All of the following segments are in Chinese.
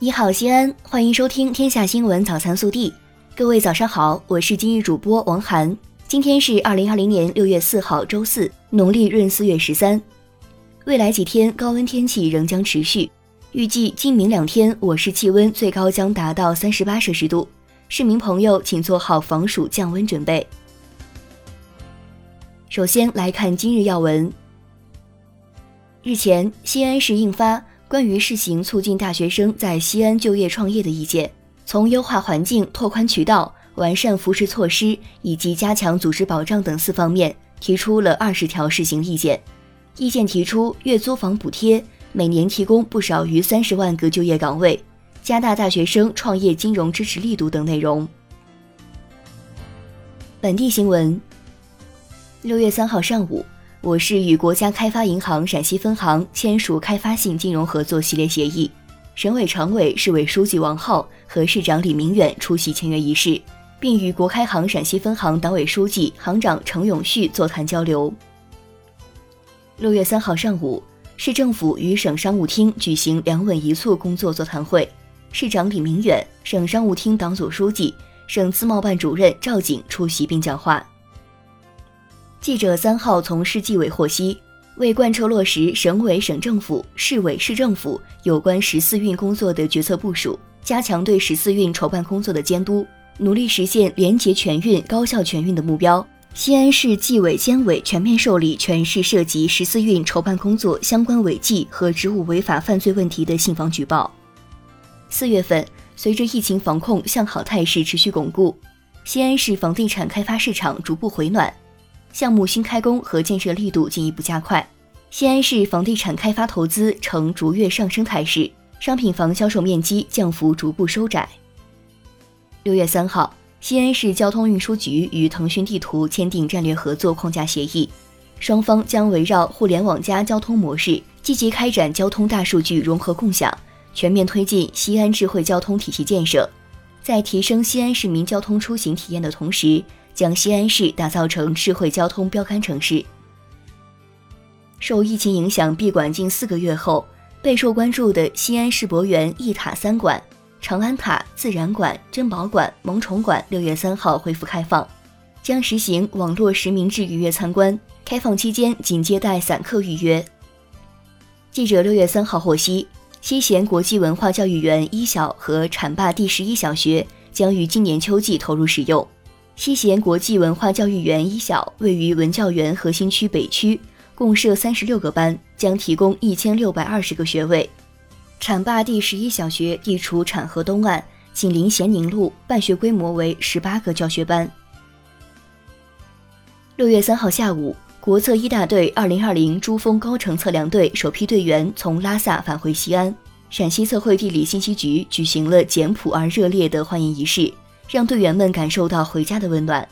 你好，西安，欢迎收听《天下新闻早餐速递》。各位早上好，我是今日主播王涵。今天是二零二零年六月四号，周四，农历闰四月十三。未来几天高温天气仍将持续，预计今明两天我市气温最高将达到三十八摄氏度，市民朋友请做好防暑降温准备。首先来看今日要闻。日前，西安市印发关于试行促进大学生在西安就业创业的意见，从优化环境、拓宽渠道、完善扶持措施以及加强组织保障等四方面，提出了二十条试行意见。意见提出，月租房补贴每年提供不少于三十万个就业岗位，加大大学生创业金融支持力度等内容。本地新闻：六月三号上午。我市与国家开发银行陕西分行签署开发性金融合作系列协议，省委常委、市委书记王浩和市长李明远出席签约仪式，并与国开行陕西分行党委书记、行长程永旭座谈交流。六月三号上午，市政府与省商务厅举行“两稳一促”工作座谈会，市长李明远、省商务厅党组书记、省自贸办主任赵景出席并讲话。记者三号从市纪委获悉，为贯彻落实省委省政府、市委市政府有关十四运工作的决策部署，加强对十四运筹办工作的监督，努力实现廉洁全运、高效全运的目标，西安市纪委监委全面受理全市涉及十四运筹办工作相关违纪和职务违法犯罪问题的信访举报。四月份，随着疫情防控向好态势持续巩固，西安市房地产开发市场逐步回暖。项目新开工和建设力度进一步加快，西安市房地产开发投资呈逐月上升态势，商品房销售面积降幅逐步收窄。六月三号，西安市交通运输局与腾讯地图签订战略合作框架协议，双方将围绕互联网加交通模式，积极开展交通大数据融合共享，全面推进西安智慧交通体系建设，在提升西安市民交通出行体验的同时。将西安市打造成智慧交通标杆城市。受疫情影响闭馆近四个月后，备受关注的西安世博园一塔三馆、长安塔、自然馆、珍宝馆、萌宠馆六月三号恢复开放，将实行网络实名制预约参观，开放期间仅接待散客预约。记者六月三号获悉，西咸国际文化教育园一小和浐灞第十一小学将于今年秋季投入使用。西咸国际文化教育园一小位于文教园核心区北区，共设三十六个班，将提供一千六百二十个学位。浐灞第十一小学地处浐河东岸，紧邻咸宁路，办学规模为十八个教学班。六月三号下午，国测一大队二零二零珠峰高程测量队首批队员从拉萨返回西安，陕西测绘地理信息局举行了简朴而热烈的欢迎仪式。让队员们感受到回家的温暖。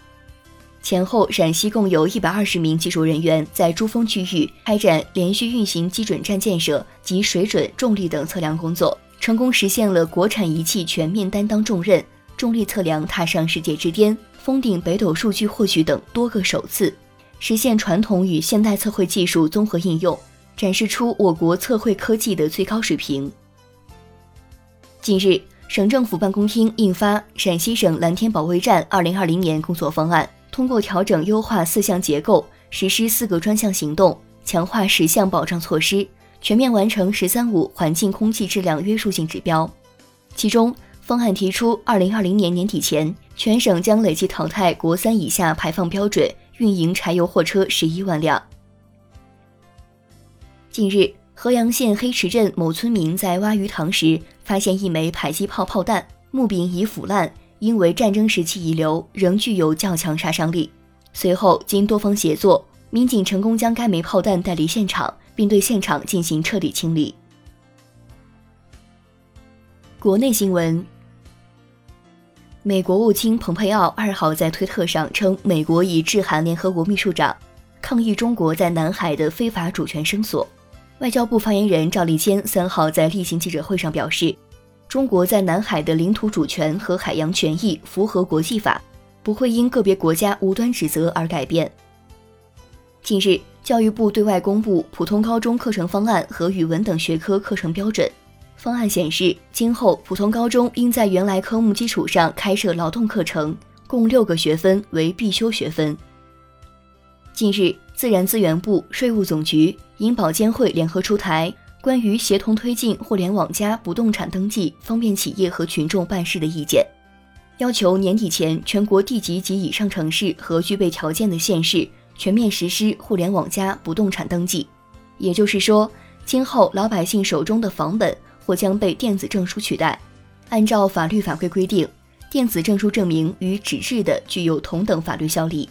前后，陕西共有一百二十名技术人员在珠峰区域开展连续运行基准站建设及水准、重力等测量工作，成功实现了国产仪器全面担当重任、重力测量踏上世界之巅、封顶北斗数据获取等多个首次，实现传统与现代测绘技术综合应用，展示出我国测绘科技的最高水平。近日。省政府办公厅印发《陕西省蓝天保卫战二零二零年工作方案》，通过调整优化四项结构，实施四个专项行动，强化十项保障措施，全面完成“十三五”环境空气质量约束性指标。其中，方案提出，二零二零年年底前，全省将累计淘汰国三以下排放标准运营柴油货车十一万辆。近日。合阳县黑池镇某村民在挖鱼塘时，发现一枚迫击炮炮弹，木柄已腐烂，因为战争时期遗留，仍具有较强杀伤力。随后经多方协作，民警成功将该枚炮弹带离现场，并对现场进行彻底清理。国内新闻：美国务卿蓬佩奥二号在推特上称，美国已致函联合国秘书长，抗议中国在南海的非法主权声索。外交部发言人赵立坚三号在例行记者会上表示，中国在南海的领土主权和海洋权益符合国际法，不会因个别国家无端指责而改变。近日，教育部对外公布普通高中课程方案和语文等学科课程标准，方案显示，今后普通高中应在原来科目基础上开设劳动课程，共六个学分为必修学分。近日，自然资源部、税务总局、银保监会联合出台关于协同推进“互联网加”不动产登记，方便企业和群众办事的意见，要求年底前全国地级及以上城市和具备条件的县市全面实施“互联网加”不动产登记。也就是说，今后老百姓手中的房本。或将被电子证书取代。按照法律法规规定，电子证书证明与纸质的具有同等法律效力。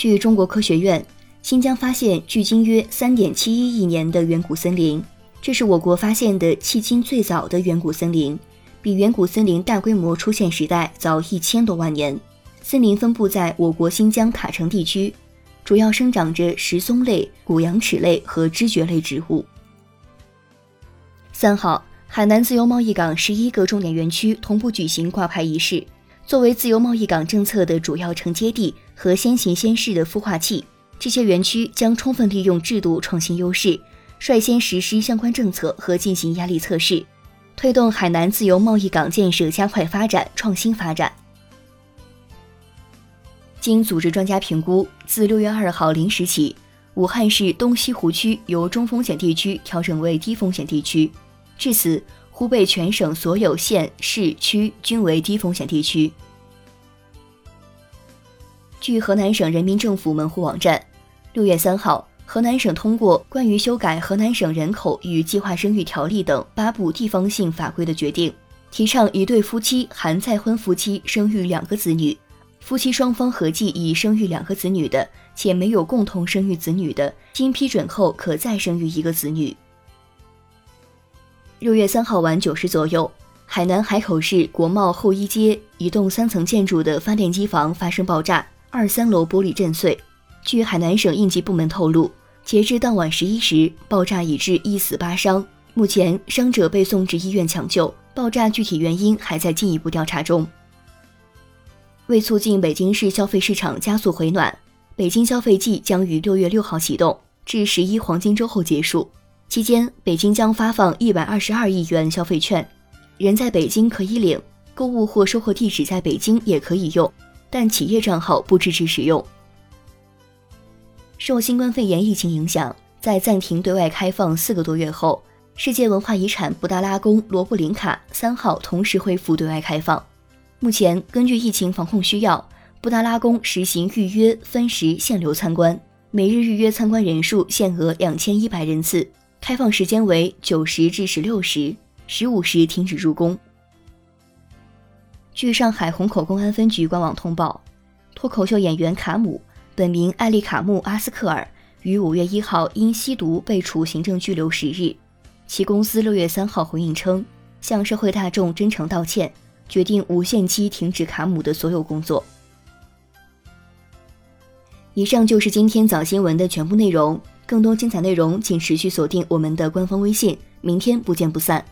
据中国科学院，新疆发现距今约三点七一亿年的远古森林，这是我国发现的迄今最早的远古森林，比远古森林大规模出现时代早一千多万年。森林分布在我国新疆塔城地区，主要生长着石松类、古羊齿类和知蕨类植物。三号，海南自由贸易港十一个重点园区同步举行挂牌仪式。作为自由贸易港政策的主要承接地和先行先试的孵化器，这些园区将充分利用制度创新优势，率先实施相关政策和进行压力测试，推动海南自由贸易港建设加快发展、创新发展。经组织专家评估，自六月二号零时起，武汉市东西湖区由中风险地区调整为低风险地区。至此，湖北全省所有县市区均为低风险地区。据河南省人民政府门户网站，六月三号，河南省通过关于修改《河南省人口与计划生育条例》等八部地方性法规的决定，提倡一对夫妻含再婚夫妻生育两个子女，夫妻双方合计已生育两个子女的，且没有共同生育子女的，经批准后可再生育一个子女。六月三号晚九时左右，海南海口市国贸后一街一栋三层建筑的发电机房发生爆炸，二三楼玻璃震碎。据海南省应急部门透露，截至当晚十一时，爆炸已致一死八伤，目前伤者被送至医院抢救，爆炸具体原因还在进一步调查中。为促进北京市消费市场加速回暖，北京消费季将于六月六号启动，至十一黄金周后结束。期间，北京将发放一百二十二亿元消费券，人在北京可以领，购物或收货地址在北京也可以用，但企业账号不支持使用。受新冠肺炎疫情影响，在暂停对外开放四个多月后，世界文化遗产布达拉宫罗布林卡三号同时恢复对外开放。目前，根据疫情防控需要，布达拉宫实行预约、分时、限流参观，每日预约参观人数限额两千一百人次。开放时间为九时至十六时，十五时停止入宫。据上海虹口公安分局官网通报，脱口秀演员卡姆（本名艾丽卡穆·阿斯克尔）于五月一号因吸毒被处行政拘留十日。其公司六月三号回应称，向社会大众真诚道歉，决定无限期停止卡姆的所有工作。以上就是今天早新闻的全部内容。更多精彩内容，请持续锁定我们的官方微信。明天不见不散。